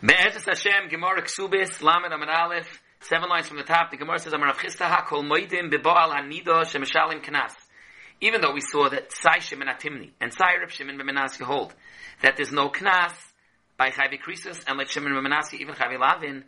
Be'ezus Hashem, Gemara Ksubis, Lamed Amar Aleph, seven lines from the top, the Gemara says, Amar Avchista HaKol Moidim Beba'al HaNido Shemeshalim Knas. Even though we saw that Sai Shimon Atimni and Sai Reb Shimon Bemenasi hold that there's no Knas by Chavi Krisus and like Shimon Bemenasi, even Chavi Lavin,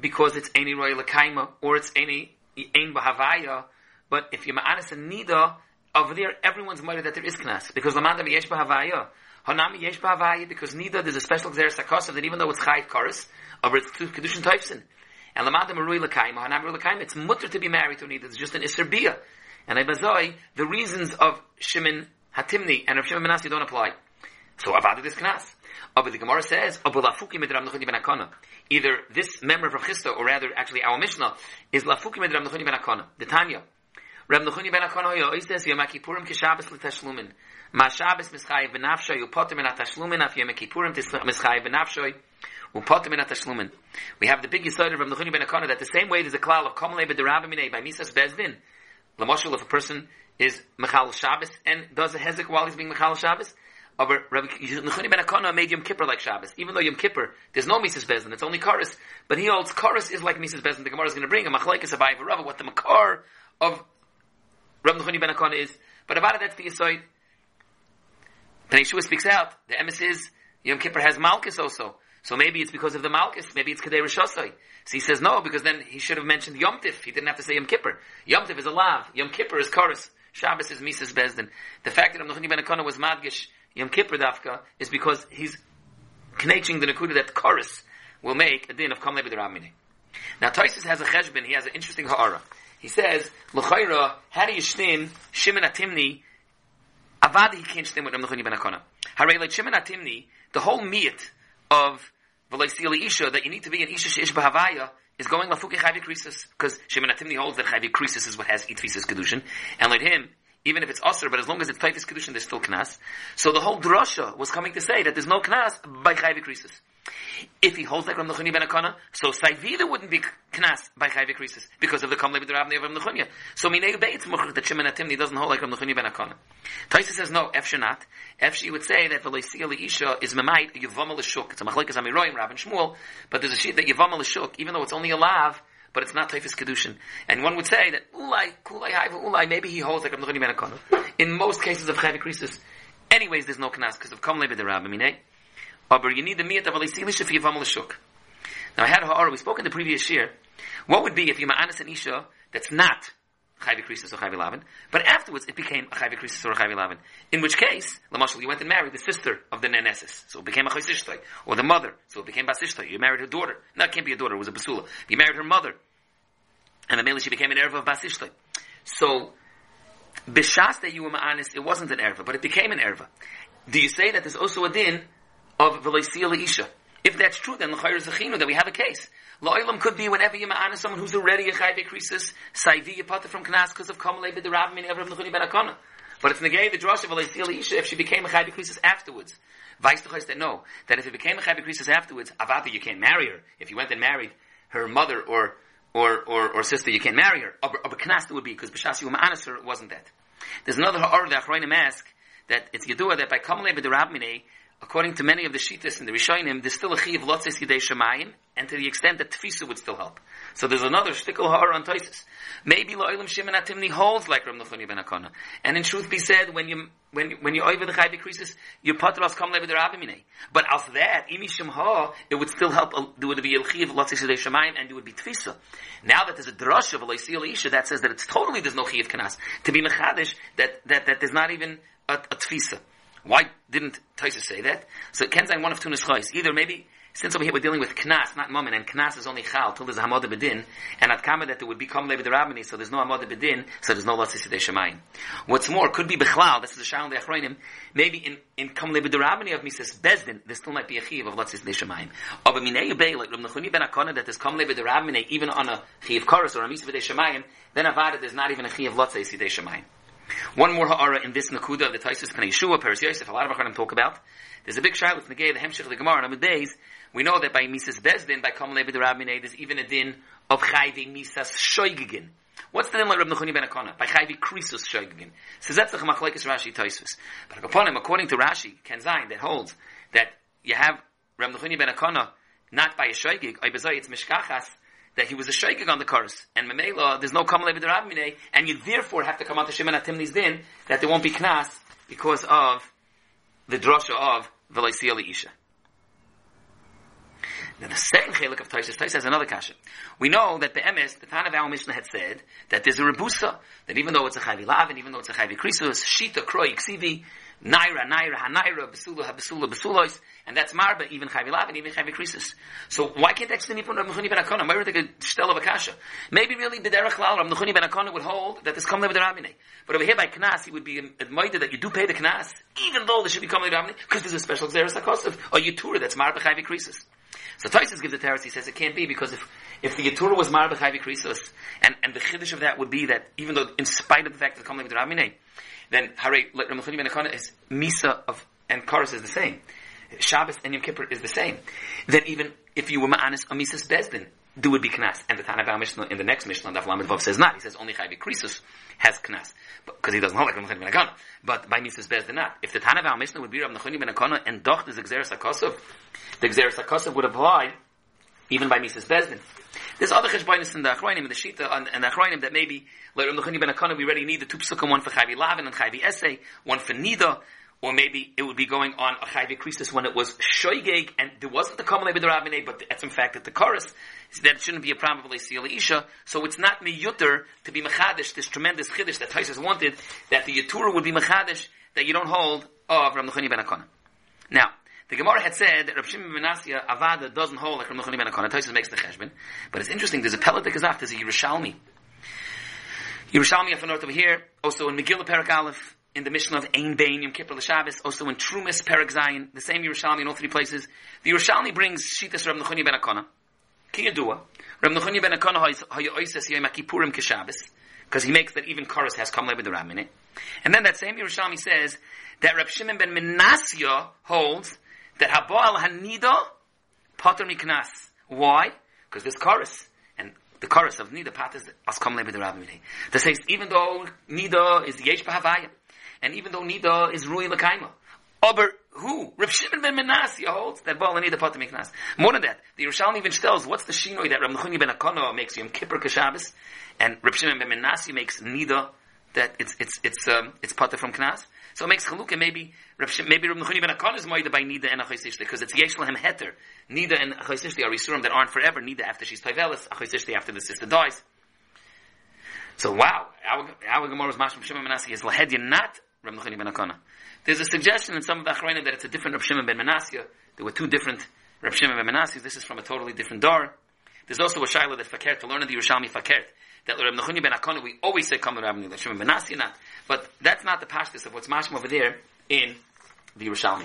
because it's any Roy Lakaima or it's any Ein Bahavaya, but if you're Ma'anis and Nida, over there, everyone's murdered that there is Knas, because Lamanda Yesh Bahavaya, Hanami yesh ba'avaya because neither there's a special xeris hakosav that even though it's chayit chorus, or it's kedushin typesen. And lamada marui l'kaim, hanami l'kaim, it's mutter to be married to neither. It's just an iserbia. And I ibazoi, the reasons of Shimon Hatimni and of Shimon Menashe don't apply. So avada this knas. But the Gemara says, either this member of Chisda, or rather, actually, our Mishnah, is lafuki med Rav Nechoni ben Akona. The Tanya. Ben Yom. Ma upotim min atashlumin af Yom upotim min atashlumin. We have the big yisoid of Nechuni ben Akana that the same way there's a klal of kamalei b'derabim by misas bezdin. Lamoshul, if a person is mechal Shabbos and does a hezek while he's being mechal Shabbos, aber Rabbi Nechuni ben Akana made Yom Kippur like Shabbos. Even though Yom Kippur, there's no Mises Bezdin, it's only Karis. But he holds Karis is like Mises Bezdin. The Gemara is going to bring a machlaikis of Rava, what the makar of Rabbi Nechuni ben Akana is. But it, that's the Yisoid. Then Yeshua speaks out. The emes is Yom Kippur has Malchus also. So maybe it's because of the Malchus. Maybe it's Kadei Rishosai. So he says no, because then he should have mentioned Yom Tif. He didn't have to say Yom Kippur. Yom Tif is a lav. Yom Kippur is Chorus. Shabbos is Mises Bezdin. The fact that Amnuchini Ben Akona was Madgish Yom Kippur Dafka is because he's connecting the Nakuda that Chorus will make a din of Kamle B'Deramine. Now Taisus has a cheshbon. He has an interesting ha'ara. He says, L'chayra, you shtin Shimon Atimni Avadi he can't stand with Rav Nechoni ben Akona. Harei like Shimon Atimni, the whole meat of Velaisili Isha that you need to be an Isha Sheish Bahavaya is going Lafuki Chavi Krisis because Shimon Atimni holds that Chavi Krisis is what has Itfisis Kedushin, and like him, even if it's Aser, but as long as it's Taifis Kedushin, there's still Knas. So the whole drasha was coming to say that there's no Knas by Chavi Krisis. If he holds like Rav Nechoni ben Akana, so Saivida wouldn't be knas by Chayve Krisis because of the Kamle B'Rav Nev Rav Nechunya. So Minei Beitz Muchach that Shimon Atimni doesn't hold like Rav Nechunya ben Akana. Taisa says no, Efshe not. Efshe would say that Veloisia Isha is Memait Yevama L'Shuk. It's a Machlekes Amiroyim, Rav and Shmuel, but there's a sheet that Yevama L'Shuk, even though it's only a lav, but it's not Taifis Kedushin. And one would say that Ulai, Kulai Haiva Ulai, maybe he holds like Rav Nechunya ben Akana. In most cases of Chayve Krisis, anyways there's no knas because of Kamle B'Rav Minei. Eh? But you need the miyat of alisilish if l'shuk. Now I had a ha'ara, we spoke in the previous year. What would be if you're ma'anis an isha that's not chayvi krisis or chayvi lavin, but afterwards it became a chayvi krisis or a chayvi lavin. In which case, lamashal, you went and married the sister of the nenesis, so it became a chaysishtay, or the mother, so it became basishtay. You married her daughter. No, it can't be a daughter, it was a basula. You married her mother, and immediately she became an erva of basishtay. So, b'shas that you were ma'anis, it wasn't an erva, but it became an erva. Do you say that there's also a din of Veloisia Isha. If that's true, then L'chayr Zechinu, that we have a case. Lo'ilam could be whenever you ma'ana someone who's already a Chayve Krisis, Saivi Yapata from Knas, because of Kamalei B'derab Min Evram L'chuni But it's negay the drosh of Veloisia Isha if she became a Chayve Krisis afterwards. Vice to that no, that if it became a Chayve Krisis afterwards, Avata, you can't marry her. If you went and married her mother or or, or, or sister, you can't marry her. Or, or Knas would be, because B'shas you ma'anas it wasn't that. There's another ha'ar that Achroinim ask, that it's Yadua that by Kamalei B'derab Minei, according to many of the Shitas and the Rishonim, there's still a Chiv Lotzes Yidei Shemayim, and to the extent that Tfisa would still help. So there's another Shtikal Ha'ar on Toises. Maybe Lo'ilim Shimon Atimni holds like Ram Nechoni Ben Akona. And in truth be said, when you, when, when you over the Chai decreases, you patras come levi derabimine. But after that, Imi Ha, it would still help, there would be a Chiv Lotzes Yidei Shemayim, and it would be Tfisa. Now that there's a Drush of Aloisi Isha that says that it's totally, there's no Chi of Kanas. To be Mechadish, that, that, that there's not even a, a Tfisa. Why didn't Taisa say that? So it can say one of two nischais. Either maybe, since over here we're dealing with knas, not moment, and knas is only chal, till there's a hamada bedin, and at kama that there would become levi derabini, so there's no hamada bedin, so there's no latsis shemayim. What's more, could be bechlal, this is the shal the achroinim, maybe in, in levi derabini of mises bezdin, there still might be a chiv of latsis shemayim. Aber minei yubei, like Rav Nechuni ben Akona, that there's kam levi derabini, even on a chiv chorus or a mises shemayim, then avada there's not even a chiv latsis shemayim. One more ha'ara in this nakuda of the Taisus Kana Yeshua, Paris Yosef, a lot of Acharim talk about. There's a big shiloh in the the Hemshech of the Gemara, the days, we know that by Mises Bezdin, by Kamal Levi the Rabbinay, there's even a din of Chayvi Misas Shoigigin. What's the name like Rab Nechuni ben Akona? By Chayvi Krisus Shoigigin. Says that's the Machlekes Rashi Taisus. But upon him, according to Rashi, Ken Zayin, that holds that you have Rab Nechuni ben Akona not by a shoygig, it's mishkachas, that he was a shaykig on the chorus. And Mamela, there's no kamal Rabbi and you therefore have to come out to Shimon Atimni's din, that there won't be knas because of the drasha of Veloisiyali Isha. Now the second chelik of Taisha, Taisha has another kasha. We know that the emes, the Tana of our Mishnah had said that there's a rebusa, that even though it's a chayvi lav, and even though it's a chayvi krisus, shita, kroi, ksivi, naira, naira, hanaira, besula, habesula, besulois, and that's marba, even chayvi lav, and even chayvi krisus. So why can't that extend even Rav Nechuni ben Akona? Maybe they could stel of a kasha. Maybe really B'derech Lal, Rav ben Akona would hold that this come the Ramine. But over here by Knas, he would be admitted that you do pay the Knas, even though there should be coming Ramine, because there's a special Xeris HaKosov, or Yutura that's marba chayvi krisus. So Taisus gives a teretz. He says it can't be because if if the Yetura was Marba B'chayvi Krisos, and and the chiddush of that would be that even though in spite of the fact that the Kamlev Ramine, then Hare like Ramachani Ben Akana is Misa of and Karas is the same. Shabbos and Yom Kippur is the same. Then even if you were Ma'anis a Misas Bezdin, there would be Knas. And the Tanabah Mishnah in the next Mishnah, Daf Lamed Vav says not. He says only Chayvi Krisos has Knas. Because he doesn't hold like Ramachani Ben Akana. But by Misas Bezdin not. If the Tanabah Mishnah would be Ramachani Ben Akana and Doch is Xeris HaKosov, the Xeris HaKosov would apply even by Mises Bezdin. There's other cheshbonis in the Achroinim, in the Shita, and the Achroinim that maybe, like Ramachani Ben Akana, we already need the two psukim, one for Chayvi Lavin and Chayvi Essay, one for Nida, or maybe it would be going on a Chayvi Krisis when it was Shoigeg, and there wasn't the Kamalei B'derabinei, but that's in fact at the chorus, that shouldn't be a problem of Leisiyah Isha, so it's not miyuter to be Mechadish, this tremendous Chiddish that Taisus wanted, that the Yatura would be Mechadish, that you don't hold of Ramachani Ben Akana. Now, the Gemara had said that Rav Shimon ben Asya Avada doesn't hold like Rav Nuchani ben Akana. Tosis makes the cheshbon, but it's interesting. There's a Pelet Kazach. There's a Yerushalmi. Yerushalmi north over here. Also in Megillah Perak Aleph. In the Mishnah of Ein Bein Yom Kippur L'Shabbos, also in Trumas Perak Zayin, the same Yerushalmi in all three places. The Yerushalmi brings Shitas Rav Nuchani ben Akana. Ki Yadua. Rav Nuchani ben Akana Haya Oises Yom Kippurim Keshabbos, because he makes that even Koros has come Lebe Duram in it. And then that same Yerushalmi says that Rav Shimon ben Menasya holds that Habal Hanida Potter Miknas. Why? Because there's chorus. And the chorus of Nida Pat is Askom Lebe the Rabbi That says, even though Nida is the Yesh Bahavaya, and even though Nida is Rui Lakaima, aber who? Reb Shimon ben Menasya holds that Baal Nida Potter Miknas. More than that, the Yerushalmi even tells what's the Shinoi that Reb Nechuni ben Akono makes Yom Kippur Kashabas, and Reb Shimon ben Menasya makes Nida that it's it's it's um, it's Potter from Knas. So it makes chalukah maybe maybe Rav Nechuni ben Akon is moida by Nida and Achaysishli because it's yesh lahem heter. Nida and Achaysishli are isurim that aren't forever. Nida after she's toivelis, Achaysishli after the sister dies. So wow, our, our Gemara is Mashim Shimon Menassi is lahedya not Rav Nechuni ben Akona. There's a suggestion in some of the Achrayim that it's a different Rav Shimon ben Menassia. There were two different Rav Shimon ben Menassi. This is from a totally different door. There's also a shaila that fakert to learn in the Yerushalmi fakert that Rav Nechuni ben Akona we always say come Rav Shimon ben Menassi. But that's not the pashtus of what's mashma over there in the Yerushalmi.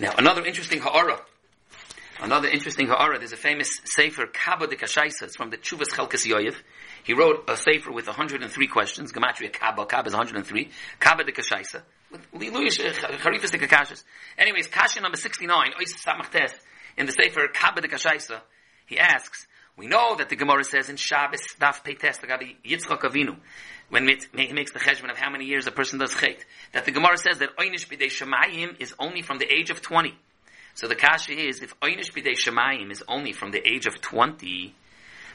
Now, another interesting ha'ara. Another interesting ha'ara. There's a famous sefer, Kaba de Kashaisa. It's from the Chuvas Chelkes Yoyev. He wrote a sefer with 103 questions. Gematria Kaba. Kaba is 103. Kaba de Kashaisa. Anyways, Kasha number 69, in the sefer Kaba de Kashaisa, he asks, we know that the Gemara says in Shabbos, Daf Peites, Yitzchak Avinu, when he makes the cheshbon of how many years a person does chait, that the Gemara says that Oynish B'dei Shemayim is only from the age of 20. So the kasha is, if Oynish B'dei Shemayim is only from the age of 20,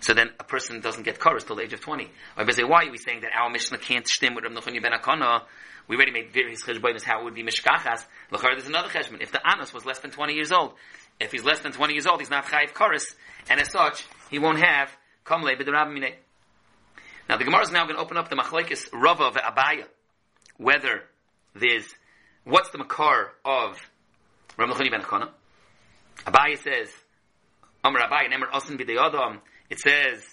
so then a person doesn't get chorus till the age of 20. Or say, why are we saying that our Mishnah can't stem with Rav Nechoni ben Akana? We already made various cheshbonis how it would be mishkachas. L'char, there's another cheshbon. If the Anos was less than 20 years old, if he's less than 20 years old, he's not chayiv chorus, and as such, he won't have. Now the Gemara is now going to open up the machlekes Rava of Abaya, whether there's what's the makar of Rav ben Achana. Abaya says, Amar Abaya, Nemer Osin b'dei Adam. It says,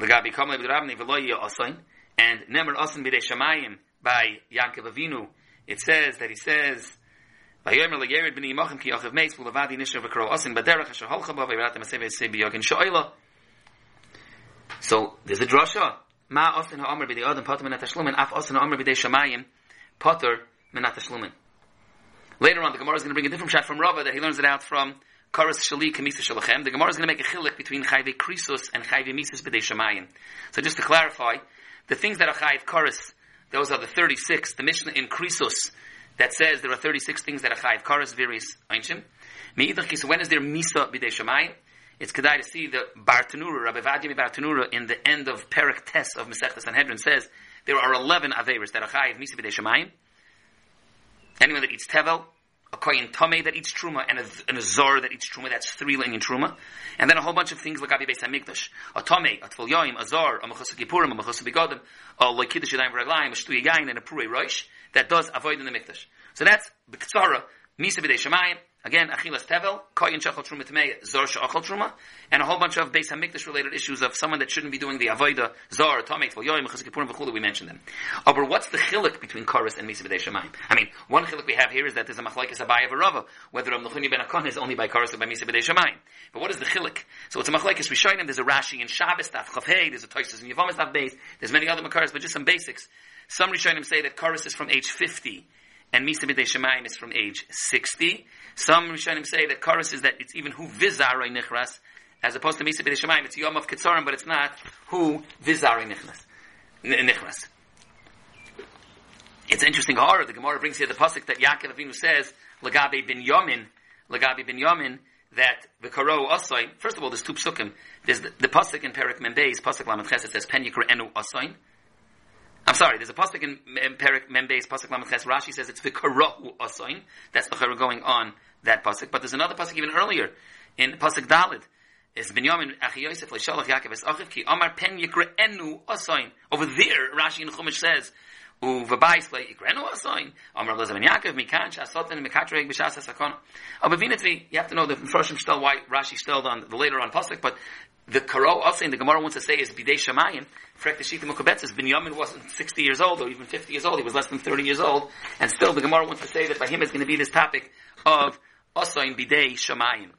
L'gabi kamle b'derabimine v'lo Osin, and Nemer Osin b'dei by Yankov Avinu. It says that he says. So there's a drasha. Ma ha'amr b'dei af ha'amr b'dei shamayim. Later on, the Gemara is going to bring a different shot from Rava that he learns it out from Karas Shali Kamisa Shalachem. The Gemara is going to make a chilik between Chayve Krisus and Chayve Mises B'dei Shamayim. So just to clarify, the things that are Chayve Karas, those are the 36, the Mishnah in Krisus that says there are 36 things that are Chayve Karas, various Einshim. So when is there Misa B'dei Shemayim? It's kedai to see the Bartanura, Rabbi Vadim Bartanura, in the end of Perak Tes of Masechta Sanhedrin says there are 11 Averis that are Chayiv Misa B'dei Shemayim. Anyone that eats Tevel, a koyin tame that eats truma, and a, and a zor that eats truma. That's three in truma, and then a whole bunch of things like Abi Beis Hamikdash, a tame, a tfil a zor, a mechusah kippurim, a mechusah begodim, a loikidish yadayim v'raglayim, a yain, and a purei roish that does avoid in the mikdash. So that's b'ktsara misa b'dei shemayim. Again, achilas tevel, koyin shachal truma tamei, zor shachal truma, and a whole bunch of Beis Hamikdash related issues of someone that shouldn't be doing the avoida, zor, tamei, tfil yoim, mechusah kippurim v'chulu. We mentioned them. Oh, but what's the chilik between chorus and misa b'dei? I mean, one chilik we have here is that there's a machlekes abayah v'rava, whether Rav Nechuni ben Akon is only by chorus or by misa b'dei. But what is the chilik? So it's a machlekes rishonim. There's a Rashi in Shabbos daf Chavhei. There's a Toisus in Yevomis daf base. There's many other makaras, but just some basics. Some rishonim say that chorus is from age 50 and Misa B'dei Shemayim is from age 60. Some Rishonim say that chorus is that it's even who Vizaroi Nichras, as opposed to Misa B'dei Shemayim, it's Yom of Ketzorim, but it's not who Vizaroi Nichras. Nichras. It's interesting horror. The Gemara brings here the pasuk that Yaakov Avinu says, Lagabe bin Yomin, Lagabe bin Yomin, that the Karo Osoin, first of all, there's two psukim. There's the, the pasuk in Perik Membeis, pasuk Lamed Ches, it says, Pen Yikra Enu Osoin. I'm sorry, there's a pasuk in, in Perik Membeis, pasuk Lamedches, Rashi says it's v'karahu asoin. That's the chara going on that pasuk. But there's another pasuk even earlier in pasuk Dalit. It's Binyamin Achi Yosef leShalach Yaakov es Achiv ki Amar pen yikreenu asoin. Over there, Rashi in Chumash says uvabais le yikreenu asoin. Amar Rabbi Ben Yaakov mikan Shasotan mikatreg b'shas hasakona. Abavinitvi, you have to know the first shtel why Rashi shtel on the later on pasuk, but the Karo also the Gemara wants to say is Bidei Shamayim, Frek the Shita Mukabetz, Binyamin wasn't 60 years old or even 50 years old, he was less than 30 years old, and still the Gemara wants to say that by him is going to be this topic of Osoin Bidei Shamayim.